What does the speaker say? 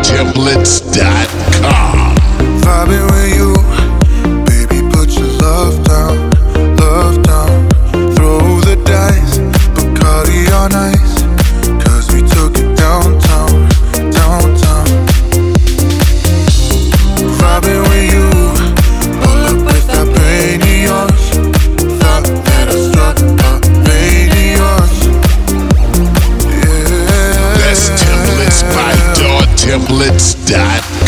templates.com. Blitz dot.